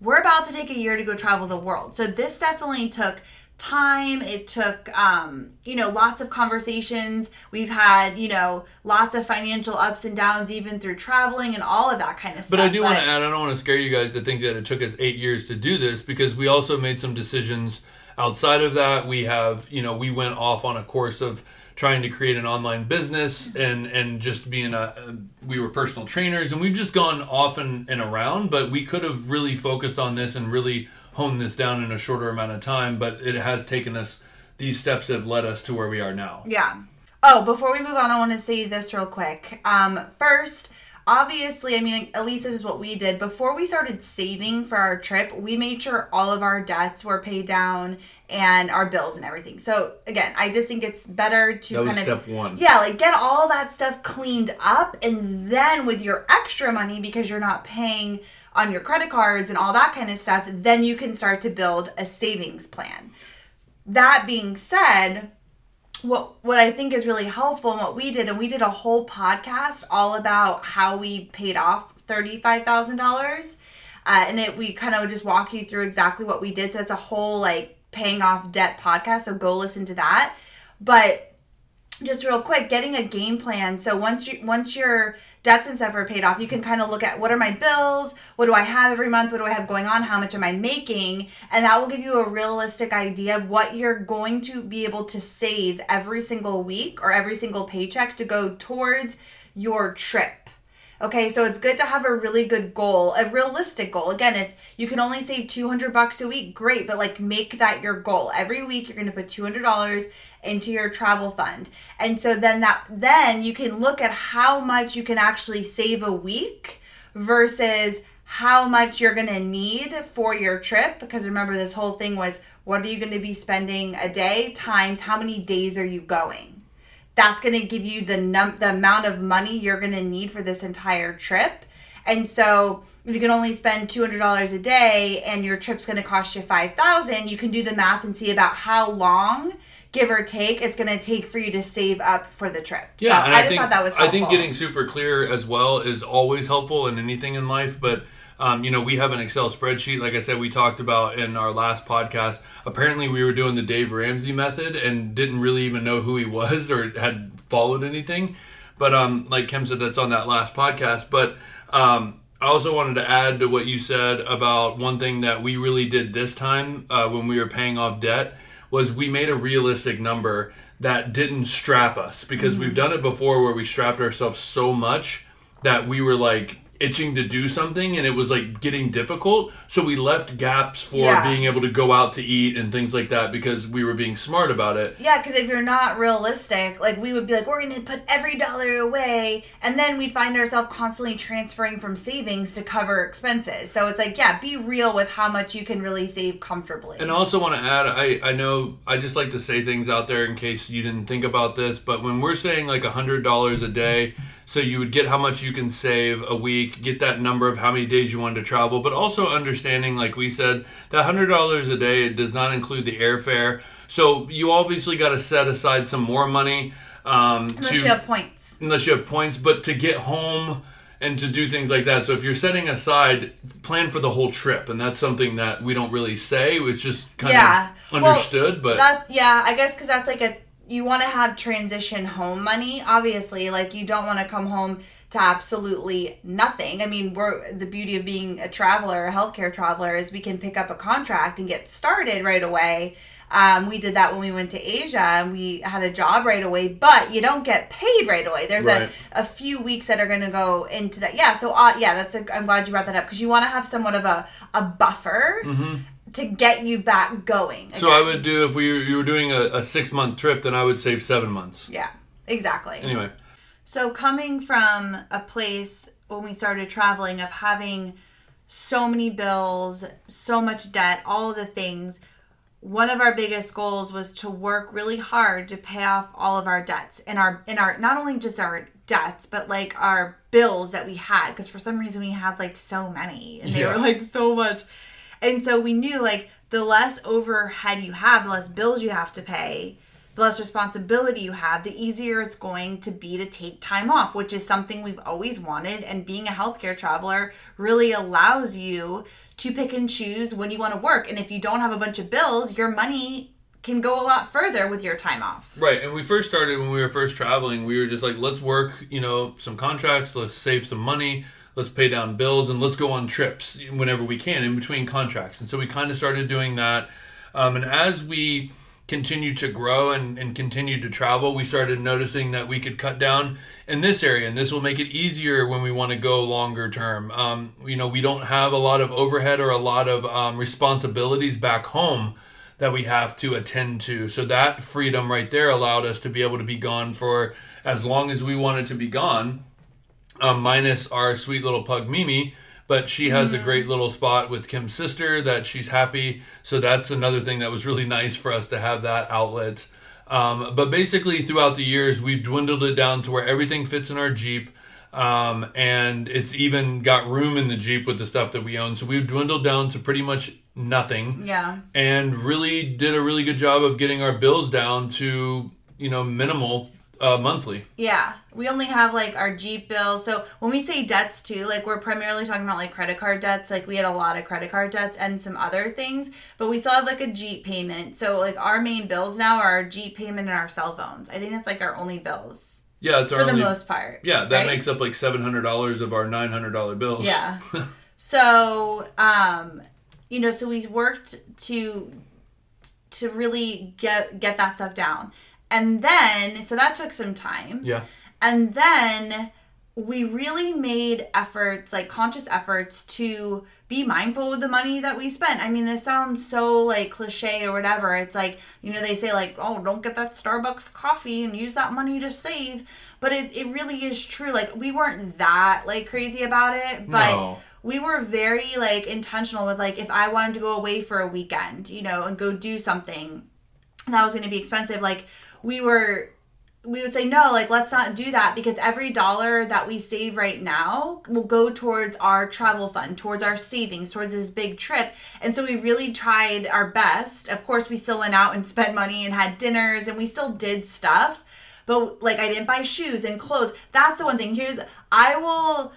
we're about to take a year to go travel the world. So this definitely took time. It took, um, you know, lots of conversations. We've had, you know, lots of financial ups and downs, even through traveling and all of that kind of stuff. But I do want to add, I don't want to scare you guys to think that it took us eight years to do this because we also made some decisions outside of that. We have, you know, we went off on a course of trying to create an online business and and just being a, we were personal trainers and we've just gone off and, and around but we could have really focused on this and really honed this down in a shorter amount of time but it has taken us these steps have led us to where we are now Yeah. Oh, before we move on, I want to say this real quick. Um, first, obviously, I mean, at least this is what we did. Before we started saving for our trip, we made sure all of our debts were paid down and our bills and everything. So again, I just think it's better to That was kind of step one. Yeah, like get all that stuff cleaned up, and then with your extra money because you're not paying on your credit cards and all that kind of stuff, then you can start to build a savings plan. That being said, what what I think is really helpful and what we did, and we did a whole podcast all about how we paid off thirty five thousand dollars, uh, and it we kind of just walk you through exactly what we did. So it's a whole like paying off debt podcast. So go listen to that. But just real quick, getting a game plan. So once you once your debts and stuff are paid off, you can kind of look at what are my bills, what do I have every month, what do I have going on, how much am I making, and that will give you a realistic idea of what you're going to be able to save every single week or every single paycheck to go towards your trip. Okay, so it's good to have a really good goal, a realistic goal. Again, if you can only save 200 bucks a week, great, but like make that your goal. Every week you're going to put $200 into your travel fund. And so then that then you can look at how much you can actually save a week versus how much you're going to need for your trip because remember this whole thing was what are you going to be spending a day times how many days are you going? That's going to give you the num the amount of money you're going to need for this entire trip. And so if you can only spend $200 a day and your trip's going to cost you 5000 you can do the math and see about how long give or take it's going to take for you to save up for the trip. Yeah, so I, I, just think thought that was I think getting super clear as well is always helpful in anything in life. But um, you know, we have an Excel spreadsheet, like I said, we talked about in our last podcast. Apparently, we were doing the Dave Ramsey method and didn't really even know who he was or had followed anything. But um, like Kim said, that's on that last podcast. But um, I also wanted to add to what you said about one thing that we really did this time uh, when we were paying off debt was we made a realistic number that didn't strap us because we've done it before where we strapped ourselves so much that we were like itching to do something and it was like getting difficult so we left gaps for Yeah. being able to go out to eat and things like that because we were being smart about it Yeah, because if you're not realistic, like we would be like, we're going to put every dollar away, and then we'd find ourselves constantly transferring from savings to cover expenses. So it's like, yeah, be real with how much you can really save comfortably. And I also want to add, I, I know I just like to say things out there in case you didn't think about this, but when we're saying like a $100 a day, so you would get how much you can save a week, get that number of how many days you wanted to travel, but also understanding, like we said, that $100 a day it does not include the airfare. So you obviously got to set aside some more money um, Unless to you have points. unless you have points, but to get home and to do things like that. So if you're setting aside, plan for the whole trip, and that's something that we don't really say. It's just kind Yeah. of Well, understood, but That yeah, I guess because that's like a you want to have transition home money. Obviously, like you don't want to come home to absolutely nothing. I mean, we're the beauty of being a traveler, a healthcare traveler, is we can pick up a contract and get started right away. Um, we did that when we went to Asia and we had a job right away, but you don't get paid right away. There's Right. a, a few weeks that are going to go into that. Yeah, so uh, yeah, that's a, I'm glad you brought that up because you want to have somewhat of a, a buffer to get you back going. Mm-hmm. so I would do if we you were doing a, a six month trip, then I would save seven months. Yeah, exactly. Anyway, So coming from a place when we started traveling of having so many bills, so much debt, all the things, one of our biggest goals was to work really hard to pay off all of our debts and our in our not only just our debts but like our bills that we had because for some reason we had like so many and they Yeah. were like so much and so we knew like the less overhead you have the less bills you have to pay the less responsibility you have the easier it's going to be to take time off which is something we've always wanted and being a healthcare traveler really allows you to pick and choose when you want to work and if you don't have a bunch of bills your money can go a lot further with your time off Right, and we first started when we were first traveling. We were just like, let's work, you know, some contracts, let's save some money, let's pay down bills, and let's go on trips whenever we can in between contracts. And so we kind of started doing that. Um, and as we continued to grow and, and continued to travel, we started noticing that we could cut down in this area, and this will make it easier when we want to go longer term. Um, you know, we don't have a lot of overhead or a lot of um, responsibilities back home that we have to attend to. So that freedom right there allowed us to be able to be gone for as long as we wanted to be gone, um, minus our sweet little pug Mimi. But she has a great little spot with Kim's sister that she's happy. So that's another thing that was really nice for us to have that outlet. Um, but basically, throughout the years, we've dwindled it down to where everything fits in our Jeep. Um, and it's even got room in the Jeep with the stuff that we own. So we've dwindled down to pretty much nothing yeah and really did a really good job of getting our bills down to you know minimal uh, monthly. Yeah, we only have like our Jeep bill. So when we say debts too, like we're primarily talking about like credit card debts. Like we had a lot of credit card debts and some other things, but we still have like a Jeep payment. So like our main bills now are our Jeep payment and our cell phones. I think that's like our only bills Yeah, it's our for the most part. yeah, that right? makes up like seven hundred dollars of our nine hundred dollar bills. Yeah. so, um, you know, so we've worked to to really get get that stuff down. And then so that took some time. yeah, And then we really made efforts, like conscious efforts to be mindful with the money that we spent. I mean, this sounds so like cliche or whatever. It's like, you know, they say like, oh, don't get that Starbucks coffee and use that money to save. But it, it really is true. Like we weren't that like crazy about it, but No. we were very like intentional with like if I wanted to go away for a weekend, you know, and go do something that was going to be expensive, like we were we would say no like let's not do that because every dollar that we save right now will go towards our travel fund towards our savings towards this big trip. And so we really tried our best. Of course we still went out and spent money and had dinners and we still did stuff. But like i didn't buy shoes and clothes. That's the one thing. Here's i will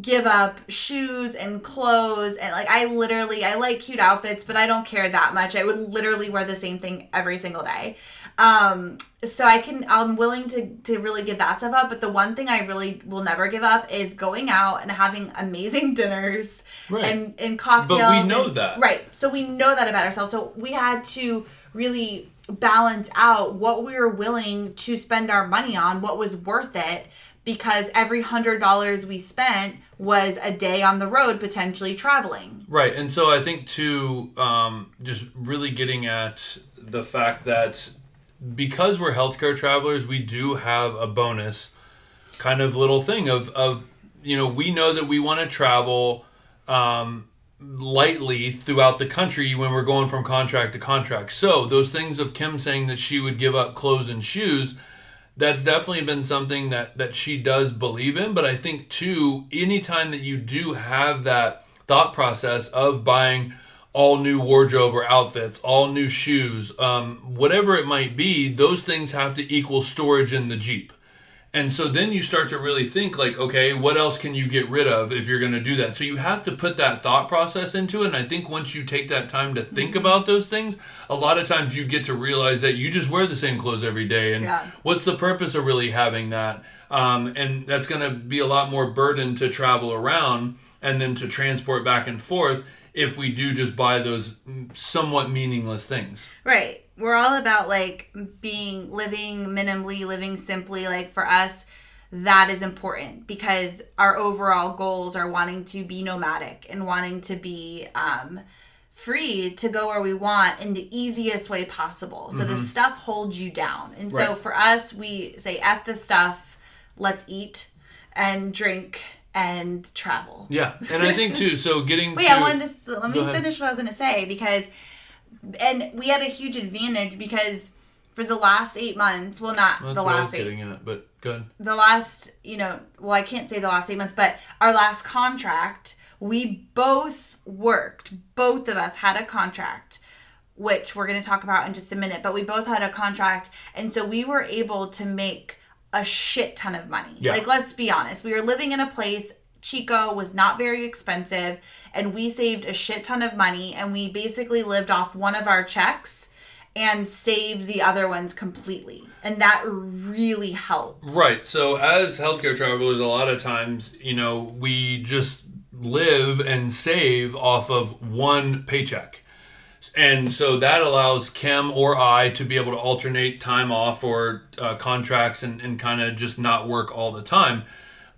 give up shoes and clothes and like I literally I like cute outfits but I don't care that much. I would literally wear the same thing every single day. Um so I can I'm willing to to really give that stuff up but the one thing I really will never give up is going out and having amazing dinners Right. and and cocktails. But we know and- that. Right. So we know that about ourselves. So we had to really balance out what we were willing to spend our money on, what was worth it, because every hundred dollars we spent was a day on the road potentially traveling. right. And so I think too, um, just really getting at the fact that because we're healthcare travelers, we do have a bonus kind of little thing of of you know we know that we want to travel um, lightly throughout the country when we're going from contract to contract. So those things of Kim saying that she would give up clothes and shoes, that's definitely been something that that she does believe in. But I think too, anytime that you do have that thought process of buying all new wardrobe or outfits, all new shoes, um, whatever it might be, those things have to equal storage in the Jeep. And so then you start to really think like, okay, what else can you get rid of if you're going to do that? So you have to put that thought process into it. And I think once you take that time to think about those things, a lot of times you get to realize that you just wear the same clothes every day. And Yeah. what's the purpose of really having that? Um, and that's going to be a lot more burden to travel around and then to transport back and forth if we do just buy those somewhat meaningless things. Right. We're all about like being living minimally, living simply. Like for us, that is important because our overall goals are wanting to be nomadic and wanting to be um, free to go where we want in the easiest way possible. So the stuff holds you down. And so for us, we say F the stuff. let's eat and drink and travel. Yeah, and I think too. So getting Wait, to, I wanted to let me finish what I was going to say because, and we had a huge advantage because for the last eight months, well, not That's the what I was last eight, getting at, but good. the last, you know, well, I can't say the last eight months, but our last contract, we both worked. Both of us had a contract, which we're going to talk about in just a minute, but we both had a contract. And so we were able to make a shit ton of money. Yeah. Like, let's be honest. We were living in a place. Chico was not very expensive, and we saved a shit ton of money. And we basically lived off one of our checks and saved the other ones completely. And that really helped. Right. So as healthcare travelers, a lot of times, you know, we just live and save off of one paycheck. And so that allows Kim or I to be able to alternate time off or uh, contracts and, and kind of just not work all the time.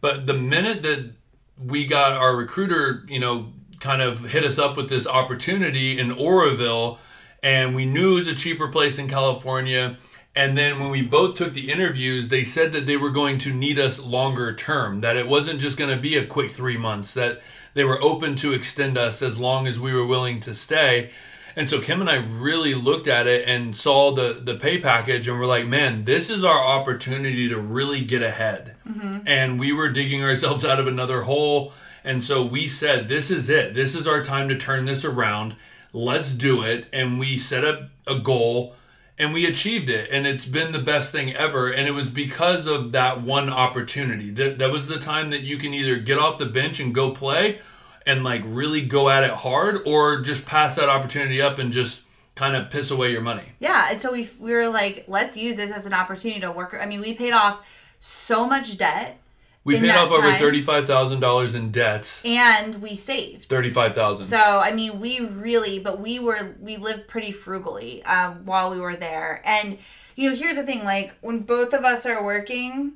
But the minute that we got our recruiter, you know, kind of hit us up with this opportunity in Oroville, and we knew it was a cheaper place in California. And then when we both took the interviews, they said that they were going to need us longer term, that it wasn't just going to be a quick three months, that they were open to extend us as long as we were willing to stay. And so Kim and I really looked at it and saw the the pay package and we're like, man, this is our opportunity to really get ahead. Mm-hmm. And we were digging ourselves out of another hole. And so we said, this is it. This is our time to turn this around. Let's do it. And we set up a goal and we achieved it. And it's been the best thing ever. And it was because of that one opportunity. That, that was the time that you can either get off the bench and go play and like really go at it hard or just pass that opportunity up and just kind of piss away your money. Yeah, and so we we were like, let's use this as an opportunity to work. I mean, we paid off so much debt, We paid off over thirty-five thousand dollars in debts. and we saved. Thirty-five thousand. So I mean, we really, but we were we lived pretty frugally um, while we were there. And you know, here's the thing: like when both of us are working,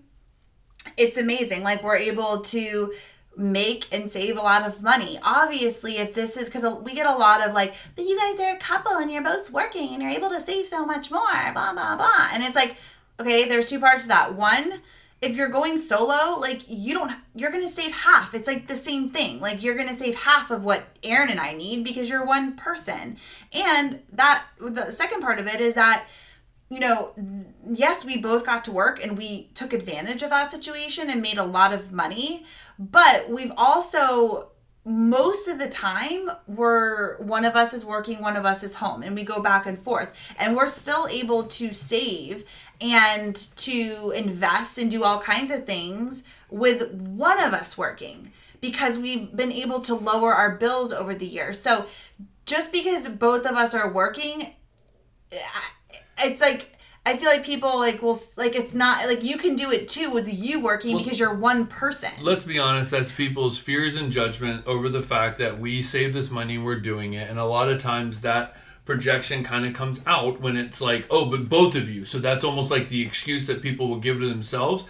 it's amazing. Like we're able to make and save a lot of money. Obviously, if this is because we get a lot of like, but you guys are a couple and you're both working and you're able to save so much more, blah blah blah. And it's like, okay, there's two parts to that. One, if you're going solo, like you don't, you're gonna save half. It's like the same thing. Like you're gonna save half of what Aaron and I need because you're one person. And that the second part of it is that you know, yes, we both got to work and we took advantage of that situation and made a lot of money, but we've also most of the time we're one of us is working one of us is home and we go back and forth and we're still able to save and to invest and do all kinds of things with one of us working because we've been able to lower our bills over the years. So just because both of us are working it's like I feel like people like will like it's not like you can do it too with you working because you're one person. Let's be honest, that's people's fears and judgment over the fact that we save this money, we're doing it. And a lot of times that projection kind of comes out when it's like, oh, but both of you. So that's almost like the excuse that people will give to themselves.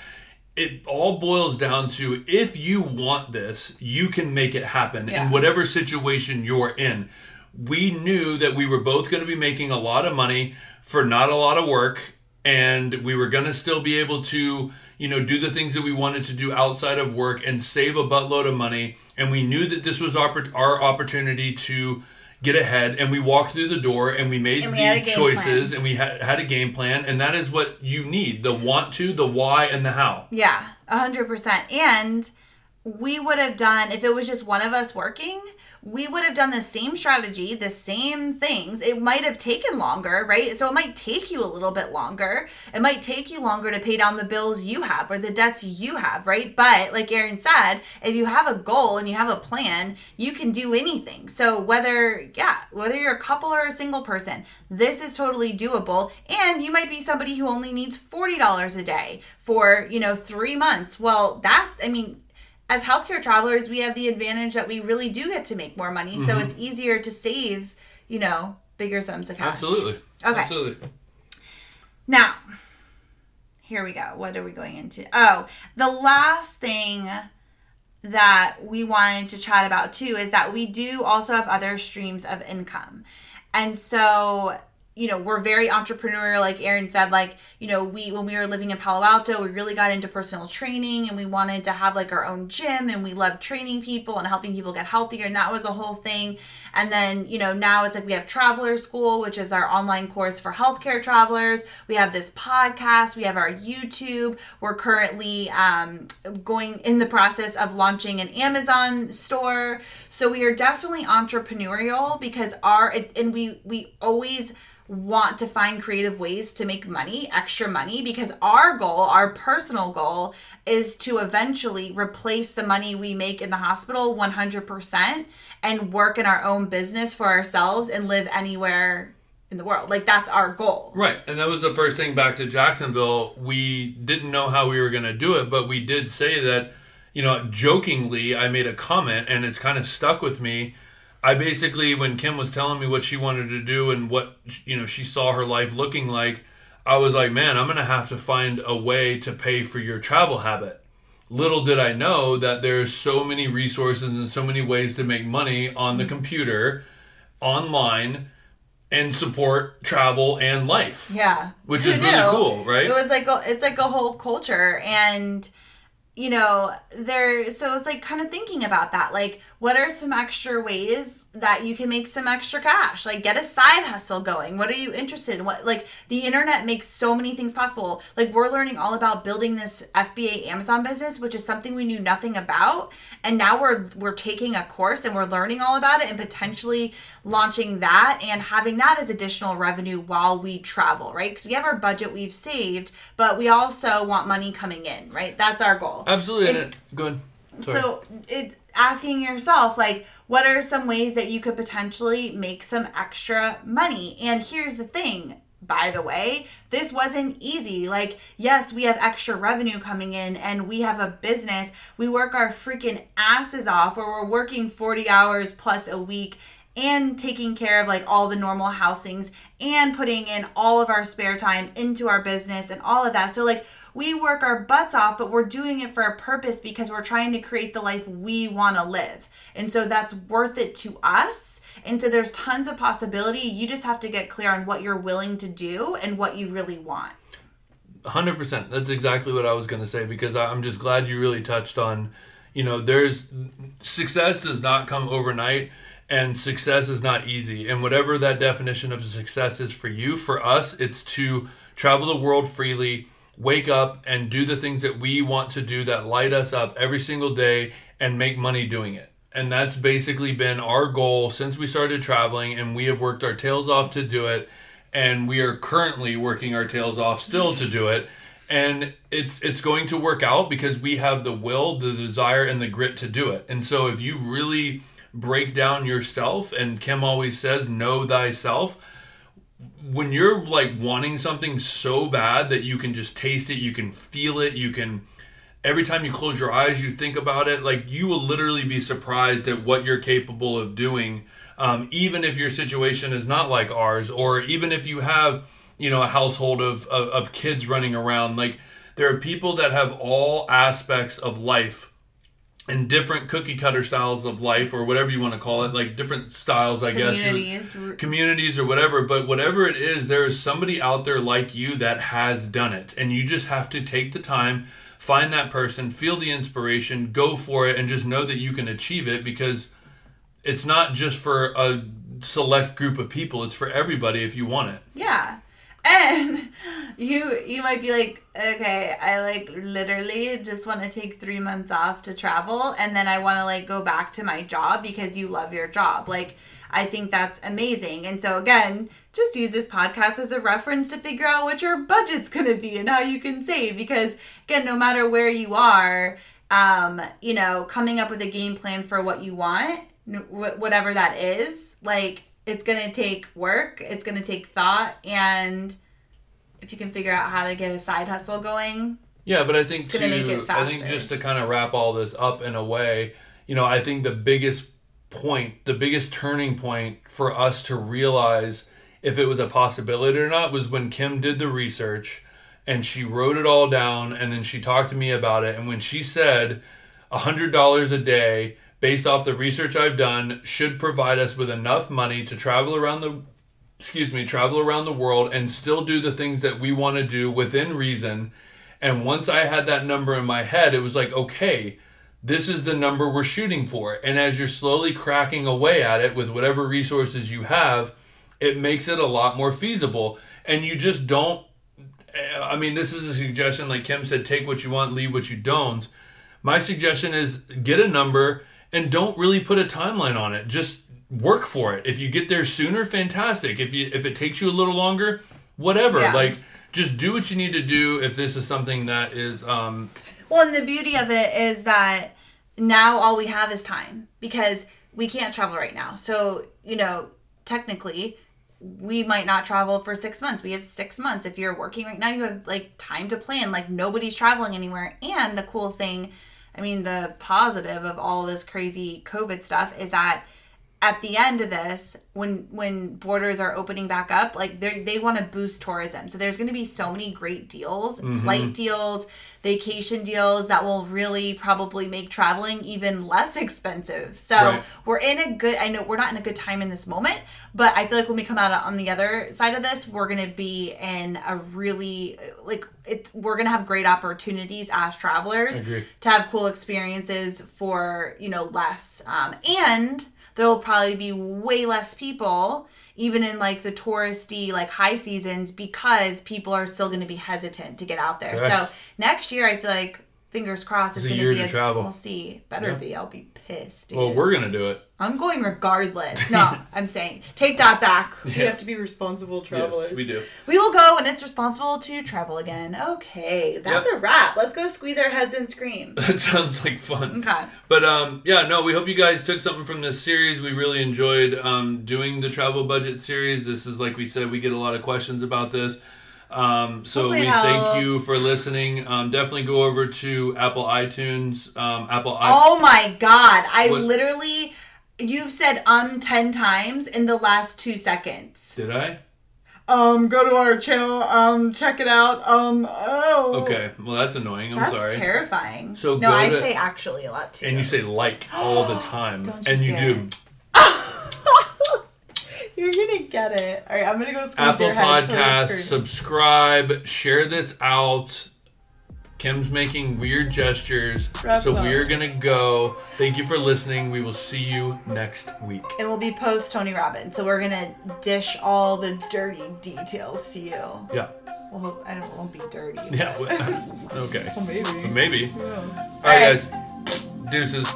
It all boils down to if you want this, you can make it happen Yeah. in whatever situation you're in. We knew that we were both going to be making a lot of money for not a lot of work and we were going to still be able to you know do the things that we wanted to do outside of work and save a buttload of money and we knew that this was our, our opportunity to get ahead and we walked through the door and we made And we the had a game choices plan. and we had, had a game plan and that is what you need the want to the why and the how Yeah, a hundred percent. And we would have done if it was just one of us working. We would have done the same strategy, the same things. It might have taken longer, right? So it might take you a little bit longer. It might take you longer to pay down the bills you have or the debts you have, right? But like Aaron said, if you have a goal and you have a plan, you can do anything. So whether, yeah, whether you're a couple or a single person, this is totally doable. And you might be somebody who only needs $40 a day for, you know, three months. Well, that, I mean, as healthcare travelers, we have the advantage that we really do get to make more money. So mm-hmm. it's easier to save, you know, bigger sums of cash. absolutely Okay. absolutely Now, here we go. What are we going into? Oh, the last thing that we wanted to chat about too is that we do also have other streams of income. And so, you know, we're very entrepreneurial, like Aaron said. Like, you know, we when we were living in Palo Alto, we really got into personal training and we wanted to have like our own gym and we loved training people and helping people get healthier. And that was a whole thing. And then, you know, now it's like we have Traveler School, which is our online course for healthcare travelers. We have this podcast, we have our YouTube. We're currently um, going in the process of launching an Amazon store. So we are definitely entrepreneurial because our, and we, we always, want to find creative ways to make money, extra money, because our goal, our personal goal, is to eventually replace the money we make in the hospital 100% and work in our own business for ourselves and live anywhere in the world. Like that's our goal. Right. And that was the first thing back to Jacksonville. We didn't know how we were going to do it, but we did say that, you know, jokingly, I made a comment and it's kind of stuck with me I basically, when Kim was telling me what she wanted to do and what you know she saw her life looking like, I was like, man, I'm gonna have to find a way to pay for your travel habit. Little did I know that there's so many resources and so many ways to make money on the mm-hmm. computer, online, and support travel and life. Yeah, which is really cool, right? It was like a, it's like a whole culture and you know, there, so it's like kind of thinking about that. Like, what are some extra ways that you can make some extra cash? Like, get a side hustle going. What are you interested in? What, like, the internet makes so many things possible. Like, we're learning all about building this FBA Amazon business, which is something we knew nothing about. And now we're, we're taking a course and we're learning all about it and potentially launching that and having that as additional revenue while we travel, right? Because we have our budget we've saved, but we also want money coming in, right? That's our goal. Absolutely. It, Good. Sorry. So it asking yourself like what are some ways that you could potentially make some extra money? And here's the thing, by the way, this wasn't easy. Like, yes, we have extra revenue coming in and we have a business. We work our freaking asses off where we're working 40 hours plus a week and taking care of like all the normal house things and putting in all of our spare time into our business and all of that. So, like, we work our butts off, but we're doing it for a purpose because we're trying to create the life we want to live. And so that's worth it to us. And so there's tons of possibility. You just have to get clear on what you're willing to do and what you really want. 100%. That's exactly what I was going to say because I'm just glad you really touched on, you know, there's success does not come overnight and success is not easy. And whatever that definition of success is for you, for us, it's to travel the world freely wake up and do the things that we want to do that light us up every single day and make money doing it. And that's basically been our goal since we started traveling, and we have worked our tails off to do it. And we are currently working our tails off still to do it. And it's it's going to work out because we have the will, the desire, and the grit to do it. And so if you really break down yourself, and Kim always says, know thyself when you're like wanting something so bad that you can just taste it, you can feel it, you can every time you close your eyes you think about it like you will literally be surprised at what you're capable of doing um, even if your situation is not like ours or even if you have you know a household of, of, of kids running around. Like there are people that have all aspects of life and different cookie cutter styles of life or whatever you want to call it like different styles i communities. guess communities or whatever but whatever it is there is somebody out there like you that has done it and you just have to take the time find that person feel the inspiration go for it and just know that you can achieve it because it's not just for a select group of people it's for everybody if you want it yeah and you you might be like okay i like literally just want to take three months off to travel and then i want to like go back to my job because you love your job. Like i think that's amazing. And so again just use this podcast as a reference to figure out what your budget's going to be and how you can save because again no matter where you are um you know coming up with a game plan for what you want whatever that is like it's going to take work, it's going to take thought, and if you can figure out how to get a side hustle going, yeah, but I think to, I think just to kind of wrap all this up in a way, you know, I think the biggest point, the biggest turning point for us to realize if it was a possibility or not was when Kim did the research and she wrote it all down and then she talked to me about it. And when she said a hundred dollars a day based off the research I've done, should provide us with enough money to travel around the excuse me, travel around the world and still do the things that we want to do within reason. And once I had that number in my head, it was like, okay, this is the number we're shooting for. And as you're slowly cracking away at it with whatever resources you have, it makes it a lot more feasible. And you just don't, I mean, this is a suggestion, like Kim said, take what you want, leave what you don't. My suggestion is get a number and don't really put a timeline on it. Just work for it. If you get there sooner, fantastic. If you if it takes you a little longer, whatever. Yeah. Like just do what you need to do if this is something that is um Well, and the beauty of it is that now all we have is time because we can't travel right now. So, you know, technically, we might not travel for six months. We have six months. If you're working right now, you have like time to plan. Like nobody's traveling anywhere. And the cool thing, I mean, the positive of all this crazy COVID stuff is that at the end of this when when borders are opening back up like they they want to boost tourism. So there's going to be so many great deals flight deals vacation deals that will really probably make traveling even less expensive. So Right. we're in a good i know we're not in a good time in this moment but i feel like when we come out on the other side of this we're going to be in a really like it we're going to have great opportunities as travelers to have cool experiences for you know less um, and there'll probably be way less people even in like the touristy like high seasons because people are still going to be hesitant to get out there Correct. so next year i feel like fingers crossed it's, It's going to be a travel. we'll see better Yeah. be i'll be pissed dude. well we're gonna do it. i'm going regardless no i'm saying take that back we Yeah. have to be responsible travelers Yes, we do. we will go when it's responsible to travel again okay that's Yep. a wrap let's go squeeze our heads and scream That sounds like fun. okay But um, yeah, no, we hope you guys took something from this series. We really enjoyed um, doing the travel budget series. This is like we said, we get a lot of questions about this. Um, so Hopefully we thank you for listening. Um, definitely go over to Apple iTunes, um, Apple. i Oh my god! I What? literally, you've said um ten times in the last two seconds. Did I? Um, go to our channel. Um, check it out. Um, oh. Okay. Well, that's annoying. I'm That's sorry. terrifying. So no, go I to- say actually a lot too. And you say like all the time, Don't you and you dare. do. You're gonna get it. All right, I'm gonna go squeeze Apple your head Podcast, subscribe, share this out. Kim's making weird gestures, Wrap so we're gonna go. Thank you for listening. We will see you next week. It will be post Tony Robbins, so we're gonna dish all the dirty details to you. Yeah, Well, I don't it won't be dirty. yeah. okay, Well, maybe. maybe. Who knows? All right, guys. Deuces.